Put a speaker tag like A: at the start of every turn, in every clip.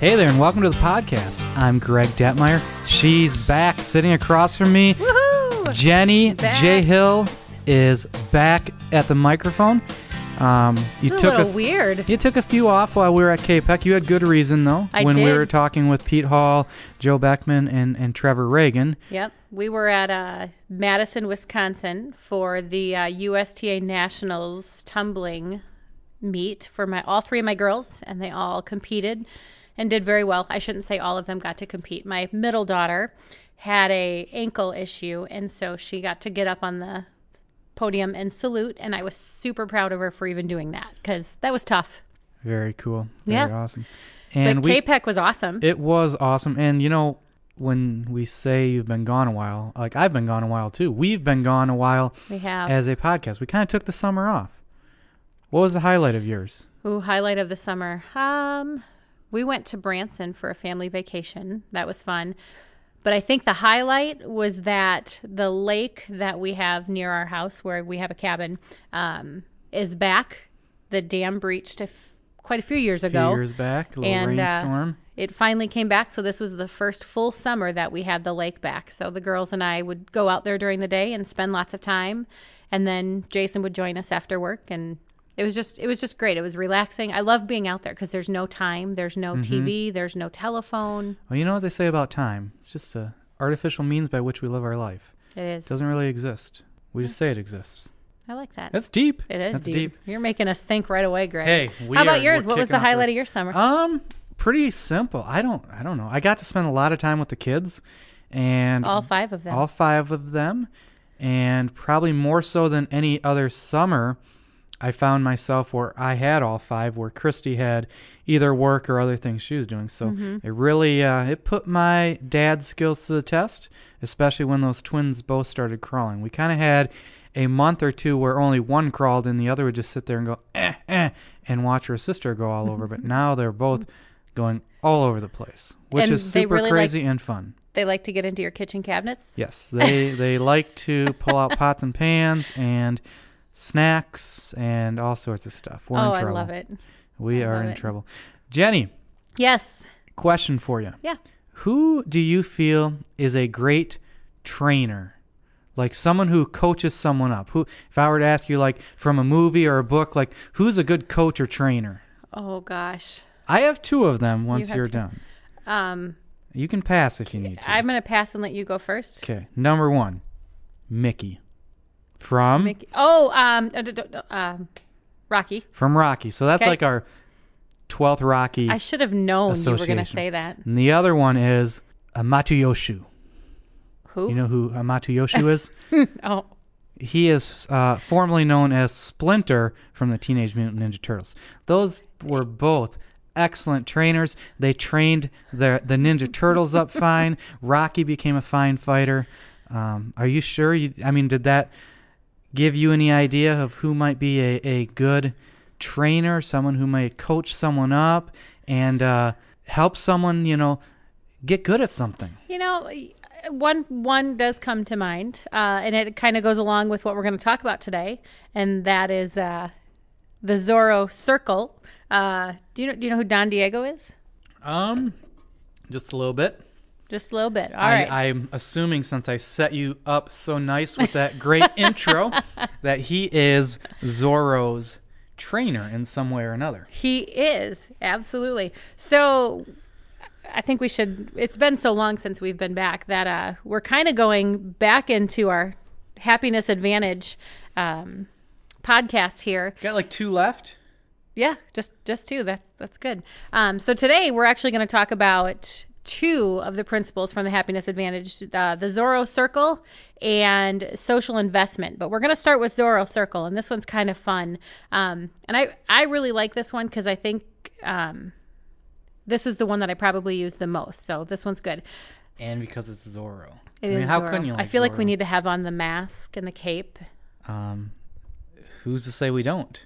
A: Hey there, and welcome to the podcast. I'm Greg Detmeyer. She's back sitting across from me.
B: Woohoo!
A: Jenny
B: Back.
A: J. Hill is back at the microphone. Um, you
B: It's a
A: took
B: little weird.
A: You took a few off while we were at KPEC. You had good reason, though,
B: I
A: when we
B: did.
A: were talking with Pete Hall, Joe Beckman, and, and Trevor Ragan.
B: Yep. We were at uh, Madison, Wisconsin for the uh, USTA Nationals tumbling meet for my all three of my girls, and they all competed and did very well. I shouldn't say all of them got to compete. My middle daughter had a ankle issue, and so she got to get up on the podium and salute, and I was super proud of her for even doing that because that was tough.
A: Very cool. Very
B: Yeah.
A: awesome. And
B: but
A: we,
B: KPEC was awesome.
A: it was awesome. And, you know, when we say you've been gone a while, like I've been gone a while too. We've been gone a while
B: we have
A: as a podcast. We kind of took the summer off. What was the highlight of yours?
B: Ooh, highlight of the summer. Um, we went to Branson for a family vacation. That was fun. But I think the highlight was that the lake that we have near our house, where we have a cabin, um, is back. The dam breached a f- quite a few years
A: A few
B: ago.
A: years back, a little
B: And, uh,
A: rainstorm.
B: It finally came back. So this was the first full summer that we had the lake back. So the girls and I would go out there during the day and spend lots of time. And then Jason would join us after work and it was just it was just great. It was relaxing. I love being out there because there's no time, there's no
A: Mm-hmm.
B: TV, there's no telephone.
A: well, you know what they say about time? It's just a artificial means by which we live our life.
B: It is.
A: It doesn't really exist. We just say it exists.
B: I like that.
A: That's deep.
B: it is
A: That's
B: deep. You're making us think right away, Greg.
A: Hey, we
B: how about
A: are-
B: yours? What was the highlight
A: this-
B: of your summer?
A: Um, pretty simple. I don't. I don't know. I got to spend a lot of time with the kids, and
B: All five of them.
A: all five of them, and probably more so than any other summer, I found myself where I had all five, where Christy had either work or other things she was doing. So
B: Mm-hmm.
A: it really uh, it put my dad's skills to the test, especially when those twins both started crawling. We kind of had a month or two where only one crawled and the other would just sit there and go eh eh and watch her sister go all over. But now they're both going all over the place, which
B: And
A: is super
B: really like-
A: crazy and fun.
B: they like to get into your kitchen cabinets.
A: Yes, they they like to pull out pots and pans and snacks and all sorts of stuff. We're
B: oh,
A: in
B: I
A: trouble.
B: love it.
A: We
B: I
A: are in
B: it.
A: trouble. Jenny,
B: Yes.
A: question for you.
B: Yeah.
A: Who do you feel is a great trainer? Like someone who coaches someone up. Who if I were to ask you like from a movie or a book, like who's a good coach or trainer?
B: Oh gosh.
A: I have two of them once you're
B: two.
A: done.
B: Um,
A: You can pass if you need to.
B: I'm gonna pass and let you go first.
A: okay. Number one, Mickey. From
B: Mickey. Oh, um, uh, um, Rocky.
A: from Rocky. So that's
B: Okay.
A: like our twelfth Rocky.
B: I should have known you were going to
A: Association.
B: say that.
A: and the other one is Hamato Yoshi.
B: Who?
A: You know who Hamato Yoshi is?
B: oh,
A: he is uh, formerly known as Splinter from the Teenage Mutant Ninja Turtles. Those were both excellent trainers. They trained the the Ninja Turtles up fine. Rocky became a fine fighter. Um, are you sure? You, I mean, did that give you any idea of who might be a, a good trainer, someone who might coach someone up and uh, help someone, you know, get good at something?
B: you know, one one does come to mind, uh, and it kind of goes along with what we're going to talk about today, and that is uh, the Zorro Circle. Uh, do you know? Do you know who Don Diego is?
A: Um, just a little bit.
B: Just a little bit. All
A: I,
B: right.
A: I'm assuming since I set you up so nice with that great intro that he is Zorro's trainer in some way or another.
B: He is absolutely. So I think we should. It's been so long since we've been back that uh, we're kind of going back into our happiness advantage um, podcast here.
A: Got like two left.
B: Yeah, just just two. That's that's good. Um, so today we're actually going to talk about two of the principles from the happiness advantage: uh, the Zorro Circle and social investment. But we're going to start with Zorro Circle, and this one's kind of fun. Um, and I I really like this one because I think um, this is the one that I probably use the most. So this one's good.
A: And because it's Zorro.
B: It
A: I mean, how
B: Zorro.
A: couldn't you
B: I
A: like
B: feel like we need to have on the mask and the cape.
A: Um, who's to say we don't?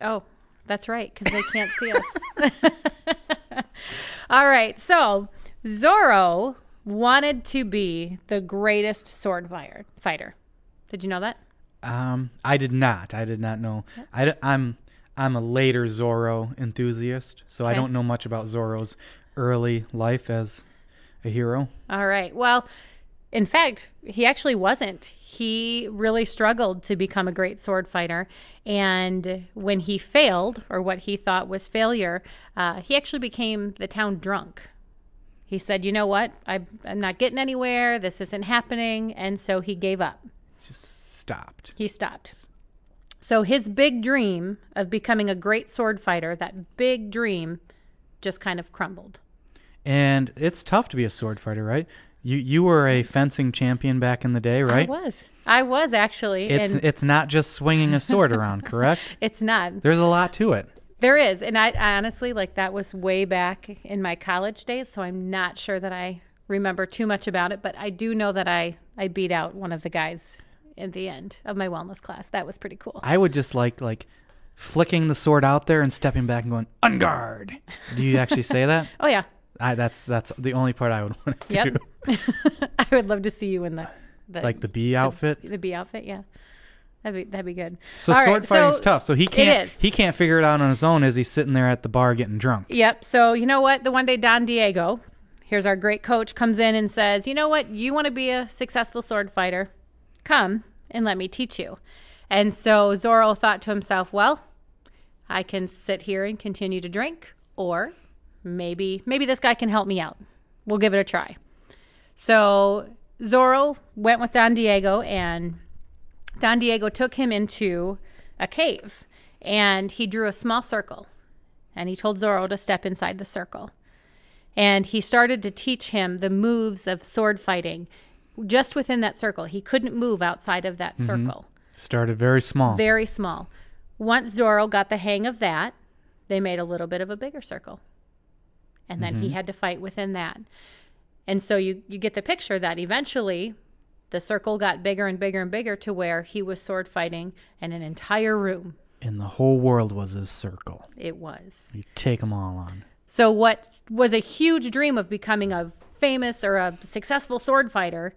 B: Oh, that's right, because they can't see us. All right, so Zorro wanted to be the greatest sword fire, fighter. Did you know that?
A: Um, I did not. I did not know. I, am I'm a later Zorro enthusiast, so I don't know much about Zorro's early life as a hero?
B: All right. Well, in fact, he actually wasn't. He really struggled to become a great sword fighter. And when he failed, or what he thought was failure, uh, he actually became the town drunk. He said, You know what? I, I'm not getting anywhere. This isn't happening. And so he gave up.
A: Just stopped.
B: He stopped. So his big dream of becoming a great sword fighter, that big dream, just kind of crumbled.
A: And it's tough to be a sword fighter, right? You you were a fencing champion back in the day, right?
B: I was. I was actually.
A: It's
B: and
A: it's not just swinging a sword around, correct?
B: it's not.
A: There's a lot to it.
B: There is. And I, I honestly, like, that was way back in my college days. So I'm not sure that I remember too much about it. But I do know that I, I beat out one of the guys in the end of my wellness class. That was pretty cool.
A: I would just like like flicking the sword out there and stepping back and going en garde. Do you actually say that?
B: Oh, yeah.
A: I, that's that's the only part I would want to
B: Yep.
A: do.
B: I would love to see you in the, the
A: Like the bee outfit.
B: the bee outfit. Yeah. That'd be, that'd be good.
A: So
B: All right,
A: sword fighting's
B: so-
A: tough. So he can't
B: is.
A: he can't figure it out on his own as he's sitting there at the bar getting drunk.
B: Yep. So you know what? The one day Don Diego, here's our great coach, comes in and says, "You know what? You want to be a successful sword fighter? Come and let me teach you." And so Zorro thought to himself, "Well, I can sit here and continue to drink, or maybe maybe this guy can help me out. We'll give it a try." So Zorro went with Don Diego and Don Diego took him into a cave and he drew a small circle and he told Zorro to step inside the circle. And he started to teach him the moves of sword fighting just within that circle. He couldn't move outside of that mm-hmm. circle.
A: Started very small.
B: Very small. Once Zorro got the hang of that, they made a little bit of a bigger circle. And then he mm-hmm. had to fight within that. And so you, you get the picture that eventually the circle got bigger and bigger and bigger to where he was sword fighting in an entire room.
A: and the whole world was his circle.
B: It was.
A: You take them all on.
B: So what was a huge dream of becoming a famous or a successful sword fighter,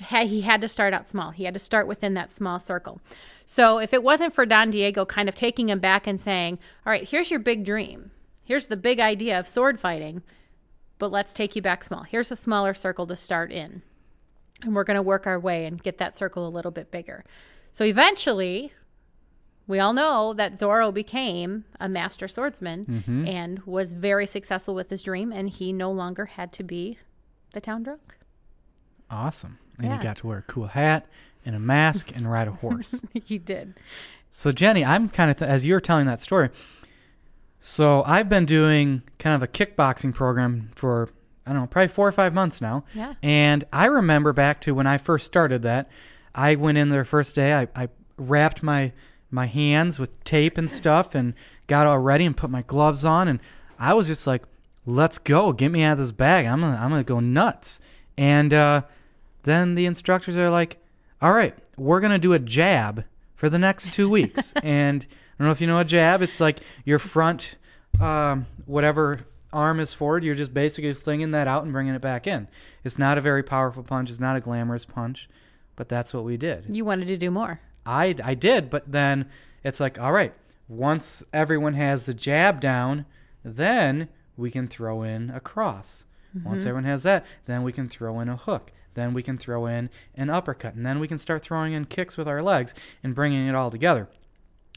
B: he had to start out small. He had to start within that small circle. So if it wasn't for Don Diego kind of taking him back and saying, "All right, here's your big dream. Here's the big idea of sword fighting, but let's take you back small. Here's a smaller circle to start in." And we're going to work our way and get that circle a little bit bigger. So eventually, we all know that Zorro became a master swordsman mm-hmm. and was very successful with his dream, and he no longer had to be the town drunk.
A: Awesome. And
B: Yeah.
A: you got to wear a cool hat and a mask and ride a horse.
B: he did.
A: So Jenny, I'm kind of th- as you were telling that story. So I've been doing kind of a kickboxing program for I don't know, probably four or five months now.
B: Yeah.
A: And I remember back to when I first started that. I went in there first day. I, I wrapped my my hands with tape and stuff and got all ready and put my gloves on and I was just like, "Let's go! Get me out of this bag. I'm gonna I'm gonna go nuts." And uh, then the instructors are like, "All right, we're gonna do a jab for the next two weeks." and I don't know if you know a jab. It's like your front, um, whatever arm is forward. You're just basically flinging that out and bringing it back in. It's not a very powerful punch. It's not a glamorous punch, but that's what we did.
B: You wanted to do more.
A: I I did, but then it's like, all right, once everyone has the jab down, then we can throw in a cross. Once everyone has that, then we can throw in a hook. Then we can throw in an uppercut, and then we can start throwing in kicks with our legs and bringing it all together.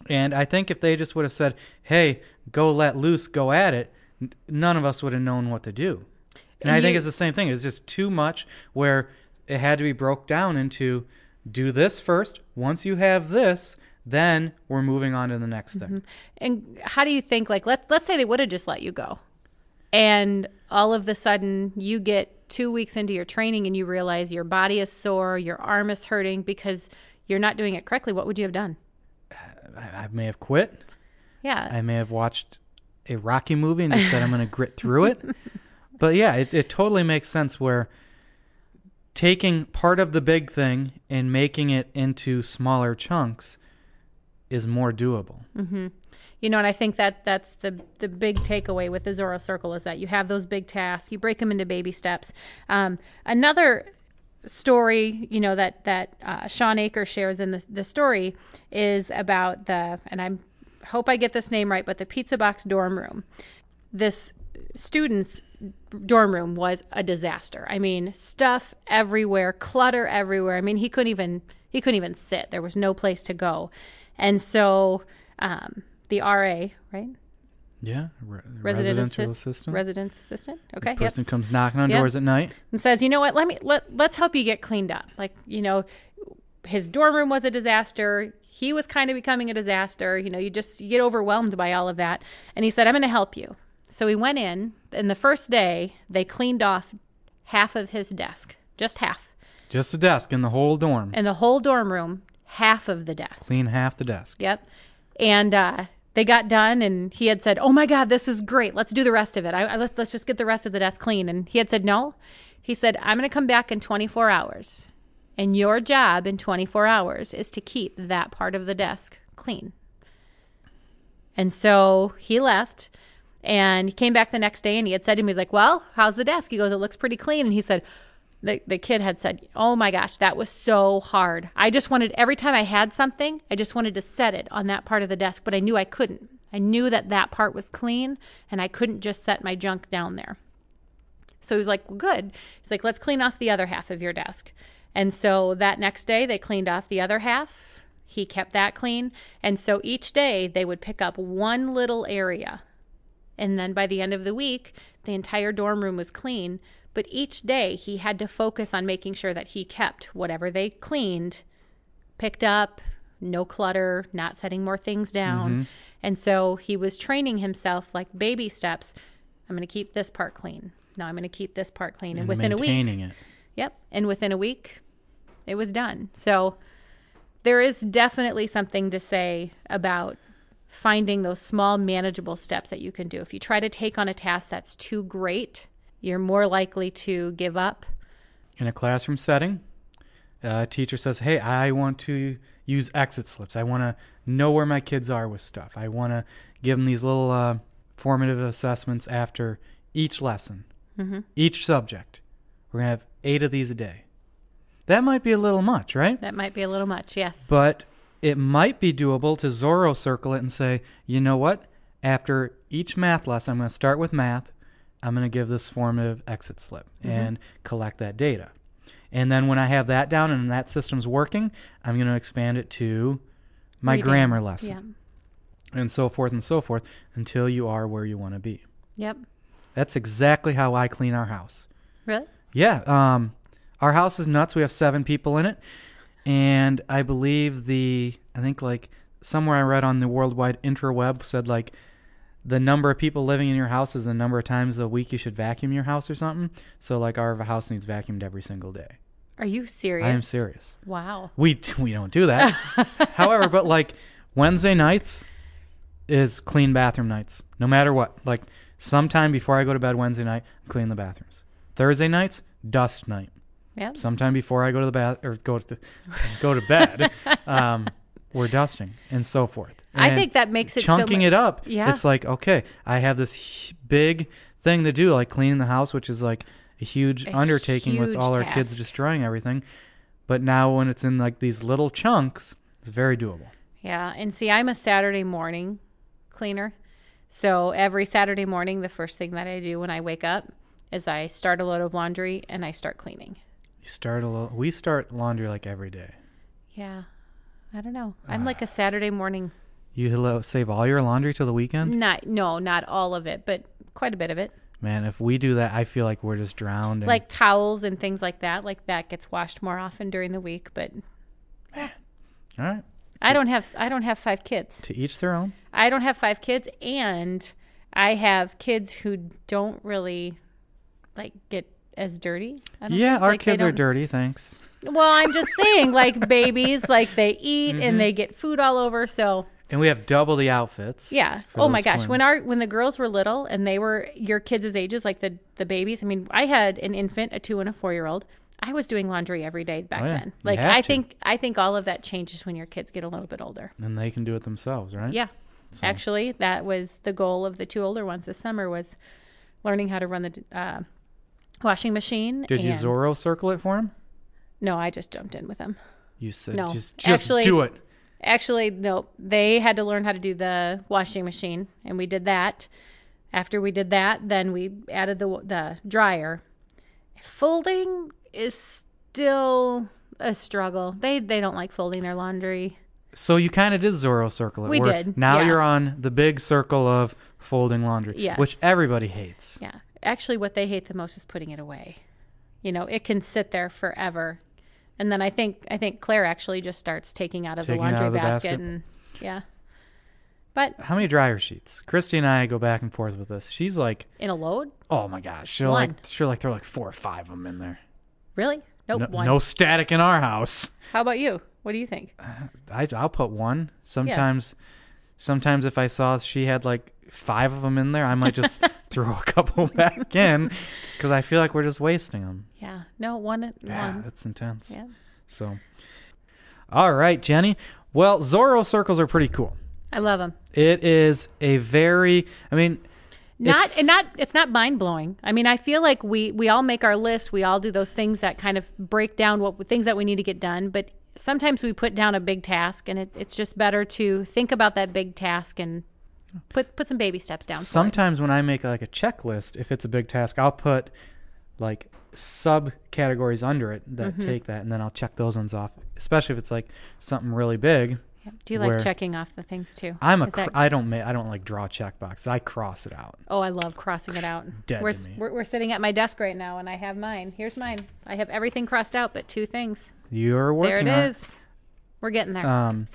A: And I think if they just would have said, "Hey, go let loose, go at it," none of us would have known what to do. And,
B: And
A: I think it's the same thing. It's just too much where it had to be broke down into do this first. Once you have this, then we're moving on to the next thing. Mm-hmm.
B: And how do you think like let's let's say they would have just let you go. And all of the sudden you get 2 weeks into your training and you realize your body is sore, your arm is hurting because you're not doing it correctly. What would you have done?
A: I, I may have quit.
B: Yeah.
A: I may have watched a Rocky movie and just said I'm going to grit through it. But yeah, it, it totally makes sense where taking part of the big thing and making it into smaller chunks is more doable.
B: You know, and I think that that's the the big takeaway with the Zorro Circle is that you have those big tasks, you break them into baby steps. Um, another story, you know, that that uh, Shawn Achor shares in the the story is about the, and I hope I get this name right, but the pizza box dorm room. This students' dorm room was a disaster. I mean, stuff everywhere, clutter everywhere. I mean, he couldn't even he couldn't even sit. There was no place to go, and so um, the RA, right?
A: Yeah, re-
B: Resident
A: residential
B: assist-
A: assistant.
B: Resident assistant. Okay.
A: The person
B: yep.
A: comes knocking on
B: Yep.
A: doors at night.
B: and says, "You know what? Let me let let's help you get cleaned up. Like, you know, his dorm room was a disaster. He was kind of becoming a disaster. You know, you just you get overwhelmed by all of that." And he said, "I'm going to help you." So he went in, and the first day they cleaned off half of his desk, just half,
A: Just the desk in the whole dorm.
B: In the whole dorm room, half of the desk.
A: Clean half the desk.
B: Yep. And uh, they got done, and he had said, "Oh my God, this is great. Let's do the rest of it. I, I, let's let's just get the rest of the desk clean." And he had said, "No." He said, "I'm going to come back in 24 hours, and your job in 24 hours is to keep that part of the desk clean." And so he left, and he came back the next day, and he had said to me, "He's like, well, how's the desk?" He goes, "It looks pretty clean." And he said, the, the kid had said, Oh my gosh, that was so hard. I just wanted, every time I had something, I just wanted to set it on that part of the desk, but I knew I couldn't. I knew that that part was clean and I couldn't just set my junk down there. So he was like, well, Good. He's like, Let's clean off the other half of your desk. And so that next day, they cleaned off the other half. He kept that clean. And so each day, they would pick up one little area. And then by the end of the week, the entire dorm room was clean. But each day he had to focus on making sure that he kept whatever they cleaned picked up, no clutter, not setting more things down. Mm-hmm. And so he was training himself like baby steps. I'm going to keep this part clean. Now I'm going to keep this part clean. And,
A: And
B: within a week,
A: it.
B: Yep. And within a week, it was done. So there is definitely something to say about finding those small, manageable steps that you can do. If you try to take on a task that's too great, you're more likely to give up.
A: in a classroom setting, a teacher says, "Hey, I want to use exit slips. I want to know where my kids are with stuff. I want to give them these little uh, formative assessments after each lesson,
B: Mm-hmm.
A: each subject. We're gonna have eight of these a day. That might be a little much, right?
B: That might be a little much, yes.
A: But it might be doable to Zorro circle it and say, you know what? After each math lesson, I'm going to start with math. I'm going to give this formative exit slip and collect that data. And then when I have that down and that system's working, I'm going to expand it to my
B: Reading.
A: grammar lesson
B: Yeah.
A: and so forth and so forth until you are where you want to be.
B: Yep.
A: That's exactly how I clean our house.
B: Really?
A: Yeah, um, our house is nuts. We have seven people in it, and I believe the I think like somewhere I read on the worldwide intraweb said like the number of people living in your house is the number of times a week you should vacuum your house or something. So like our house needs vacuumed every single day.
B: Are you serious?
A: I am serious.
B: Wow.
A: We we don't do that. However, but like Wednesday nights is clean bathroom nights, no matter what. Like sometime before I go to bed Wednesday night, clean the bathrooms. Thursday nights, dust night.
B: Yep.
A: Sometime before I go to the bath or go to go to bed, um, we're dusting and so forth.
B: I
A: And
B: think that makes it so
A: chunking
B: mu-
A: it up.
B: Yeah.
A: it's like okay, I have this h- big thing to do, like cleaning the house, which is like a huge
B: A
A: undertaking with
B: huge
A: all our kids destroying everything. But now when it's in like these little chunks, it's very doable.
B: Yeah, and see, I'm a Saturday morning cleaner. So every Saturday morning, the first thing that I do when I wake up is I start a load of laundry and I start cleaning.
A: You start a little. We start laundry like every day.
B: Yeah, I don't know. I'm uh, like a Saturday morning.
A: You save all your laundry till the weekend,
B: Not no, not all of it, but quite a bit of it.
A: man. If we do that, I feel like we're just drowned. And,
B: Like towels and things like that. Like that gets washed more often during the week. But
A: all right,
B: I don't have I don't have five kids.
A: to each their own.
B: I don't have five kids, and I have kids who don't really like get as dirty.
A: Yeah, our
B: Like,
A: kids are dirty. Thanks.
B: Well, I'm just saying, like babies, like they eat
A: Mm-hmm.
B: and they get food all over. So
A: And we have double the outfits.
B: yeah. Oh my gosh, when
A: twins.
B: our when the girls were little and they were your kids' ages, like the the babies. I mean, I had an infant, a two and a four year old. I was doing laundry every day back
A: Oh, yeah.
B: then. Like I
A: to.
B: think I think all of that changes when your kids get a little bit older.
A: and they can do it themselves, right?
B: Yeah. Actually, that was the goal of the two older ones this summer was learning how to run the uh, washing machine.
A: Did you
B: and-
A: Zorro circle it for him?
B: No, I just jumped in with them.
A: You said
B: No.
A: just just
B: Actually-
A: do it.
B: Actually, no, they had to learn how to do the washing machine, and we did that. After we did that, then we added the the dryer. Folding is still a struggle. They they don't like folding their laundry.
A: So you kind of did Zorro Circle it.
B: We
A: where
B: did,
A: Now
B: yeah.
A: you're on the big circle of folding laundry,
B: Yes.
A: which everybody hates.
B: Yeah. Actually, what they hate the most is putting it away. You know, it can sit there forever. And then I think I think Claire actually just starts taking out of
A: Taking
B: the laundry
A: of the
B: basket,
A: basket.
B: and yeah. But
A: How many dryer sheets? Christy and I go back and forth with this. She's like,
B: in a load,
A: oh my gosh, she'll
B: One.
A: like she'll like throw like four or five of them in there.
B: really? Nope.
A: No,
B: one.
A: no static in our house.
B: How about you? What do you think?
A: Uh, I, I'll put one. Sometimes, sometimes if I saw she had like five of them in there, I might just throw a couple back in because I feel like we're just wasting them.
B: Yeah. No, one.
A: Yeah,
B: one.
A: that's intense.
B: Yeah.
A: So, all right, Jenny. Well, Zorro circles are pretty cool.
B: I love them.
A: It is a very, I mean,
B: Not
A: It's-
B: and not it's not mind blowing. I mean, I feel like we we all make our list. We all do those things that kind of break down what things that we need to get done. But sometimes we put down a big task, and it, it's just better to think about that big task and put put some baby steps down.
A: sometimes when I make like a checklist, if it's a big task, I'll put like subcategories under it that
B: Mm-hmm.
A: take that, and then I'll check those ones off. Especially if it's like something really big.
B: Do you like checking off the things too?
A: I'm a cr-
B: that-
A: I don't ma- I don't like draw check boxes. I cross it out.
B: oh, I love crossing it out.
A: Dead
B: we're,
A: to me.
B: we're we're sitting at my desk right now, and I have mine. Here's mine. I have everything crossed out, but two things.
A: You're working
B: there
A: on
B: it is. We're getting there.
A: Um,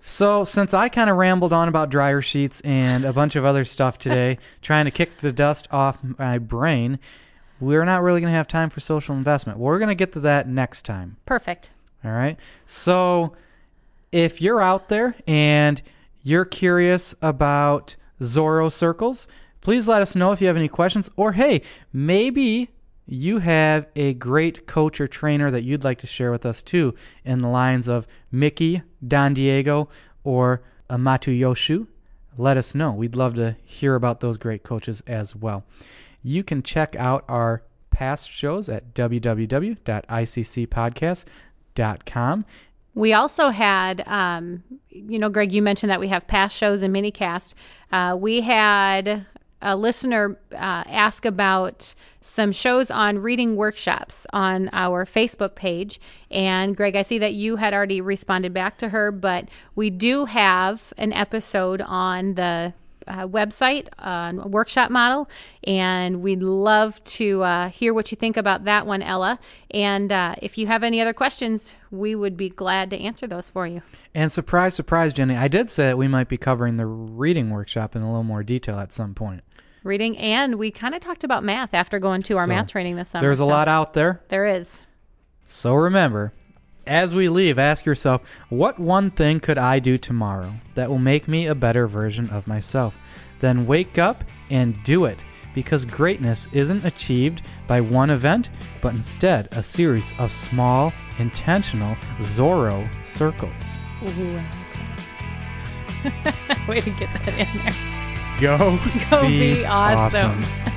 A: so since I kind of rambled on about dryer sheets and a bunch of other stuff today, trying to kick the dust off my brain, we're not really going to have time for social investment. We're going to get to that next time.
B: Perfect.
A: All right. So if you're out there and you're curious about Zorro circles, please let us know if you have any questions. Or hey, maybe you have a great coach or trainer that you'd like to share with us too, in the lines of Mickey, Don Diego, or Hamato Yoshi. Let us know. We'd love to hear about those great coaches as well. You can check out our past shows at www.iccpodcast.com.
B: We also had, um, you know, Greg, you mentioned that we have past shows and minicast. Uh, we had a listener uh, ask about some shows on reading workshops on our Facebook page. And Greg, I see that you had already responded back to her, but we do have an episode on the uh, website on a workshop model, and we'd love to uh, hear what you think about that one, Ella. And uh, if you have any other questions, we would be glad to answer those for you.
A: And surprise, surprise, Jenny, I did say that we might be covering the reading workshop in a little more detail at some point.
B: Reading, and we kind of talked about math after going to our
A: So,
B: math training this summer.
A: There's a
B: so
A: lot out there.
B: There is.
A: So remember, as we leave, ask yourself, what one thing could I do tomorrow that will make me a better version of myself? Then wake up and do it, because greatness isn't achieved by one event, but instead a series of small, intentional Zorro circles.
B: Ooh. Way to get that in there.
A: Go,
B: Go be awesome.
A: awesome.